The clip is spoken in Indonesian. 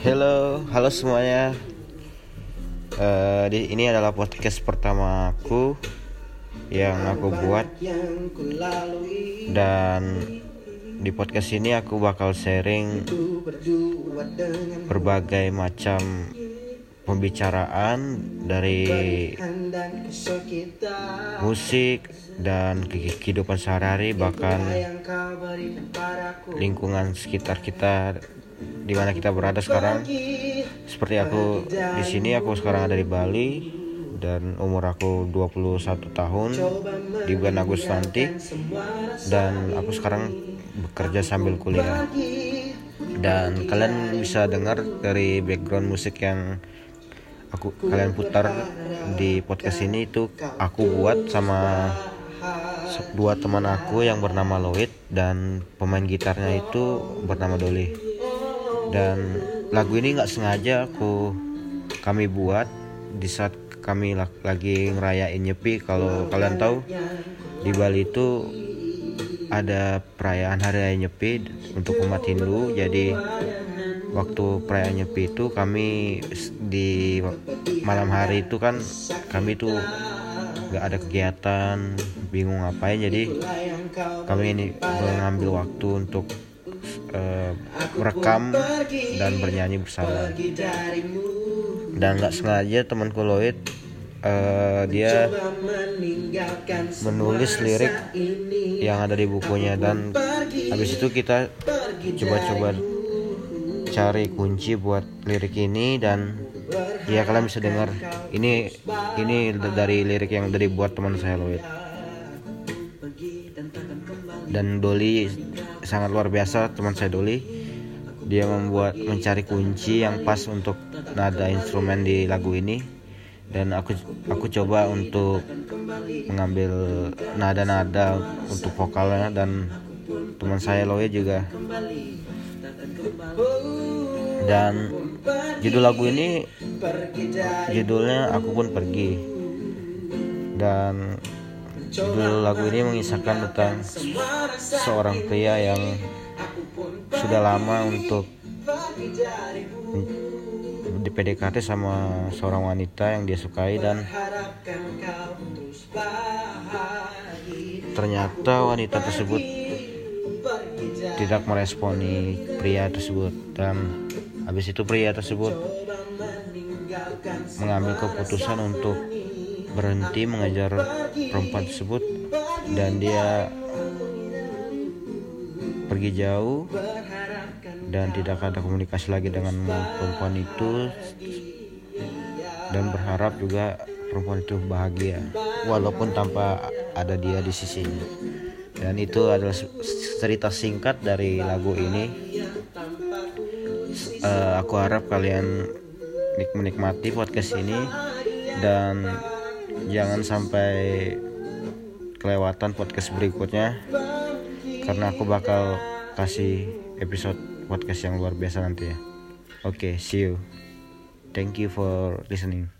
Halo, halo semuanya. Uh, di, ini adalah podcast pertama aku yang aku buat dan di podcast ini aku bakal sharing berbagai macam pembicaraan dari musik dan kehidupan sehari-hari bahkan lingkungan sekitar kita di mana kita berada sekarang. Seperti aku di sini aku sekarang ada di Bali dan umur aku 21 tahun di bulan Agustus nanti dan aku sekarang bekerja sambil kuliah. Dan kalian bisa dengar dari background musik yang aku kalian putar di podcast ini itu aku buat sama dua teman aku yang bernama Lloyd dan pemain gitarnya itu bernama Dolly. Dan lagu ini nggak sengaja aku kami buat di saat kami lagi ngerayain nyepi. Kalau kalian tahu di Bali itu ada perayaan hari raya nyepi untuk umat Hindu. Jadi waktu perayaan nyepi itu kami di malam hari itu kan kami tuh nggak ada kegiatan bingung ngapain. Jadi kami ini mengambil waktu untuk uh, merekam dan bernyanyi bersama. Dan nggak sengaja temanku Lloyd uh, dia menulis lirik yang ada di bukunya. Dan habis itu kita coba-coba cari kunci buat lirik ini dan ya kalian bisa dengar. Ini ini dari lirik yang dari buat teman saya Lloyd. Dan Doli sangat luar biasa teman saya Doli dia membuat mencari kunci yang pas untuk nada instrumen di lagu ini. Dan aku aku coba untuk mengambil nada-nada untuk vokalnya dan teman saya Loe juga dan judul lagu ini judulnya aku pun pergi. Dan Judul lagu ini mengisahkan tentang seorang pria yang sudah lama untuk di PDKT sama seorang wanita yang dia sukai dan ternyata wanita tersebut tidak meresponi pria tersebut dan habis itu pria tersebut mengambil keputusan untuk berhenti mengejar perempuan tersebut dan dia pergi jauh dan tidak ada komunikasi lagi dengan perempuan itu dan berharap juga perempuan itu bahagia walaupun tanpa ada dia di sisinya dan itu adalah cerita singkat dari lagu ini. Uh, aku harap kalian menikmati podcast ini. Dan jangan sampai kelewatan podcast berikutnya. Karena aku bakal kasih episode podcast yang luar biasa nanti ya. Oke okay, see you. Thank you for listening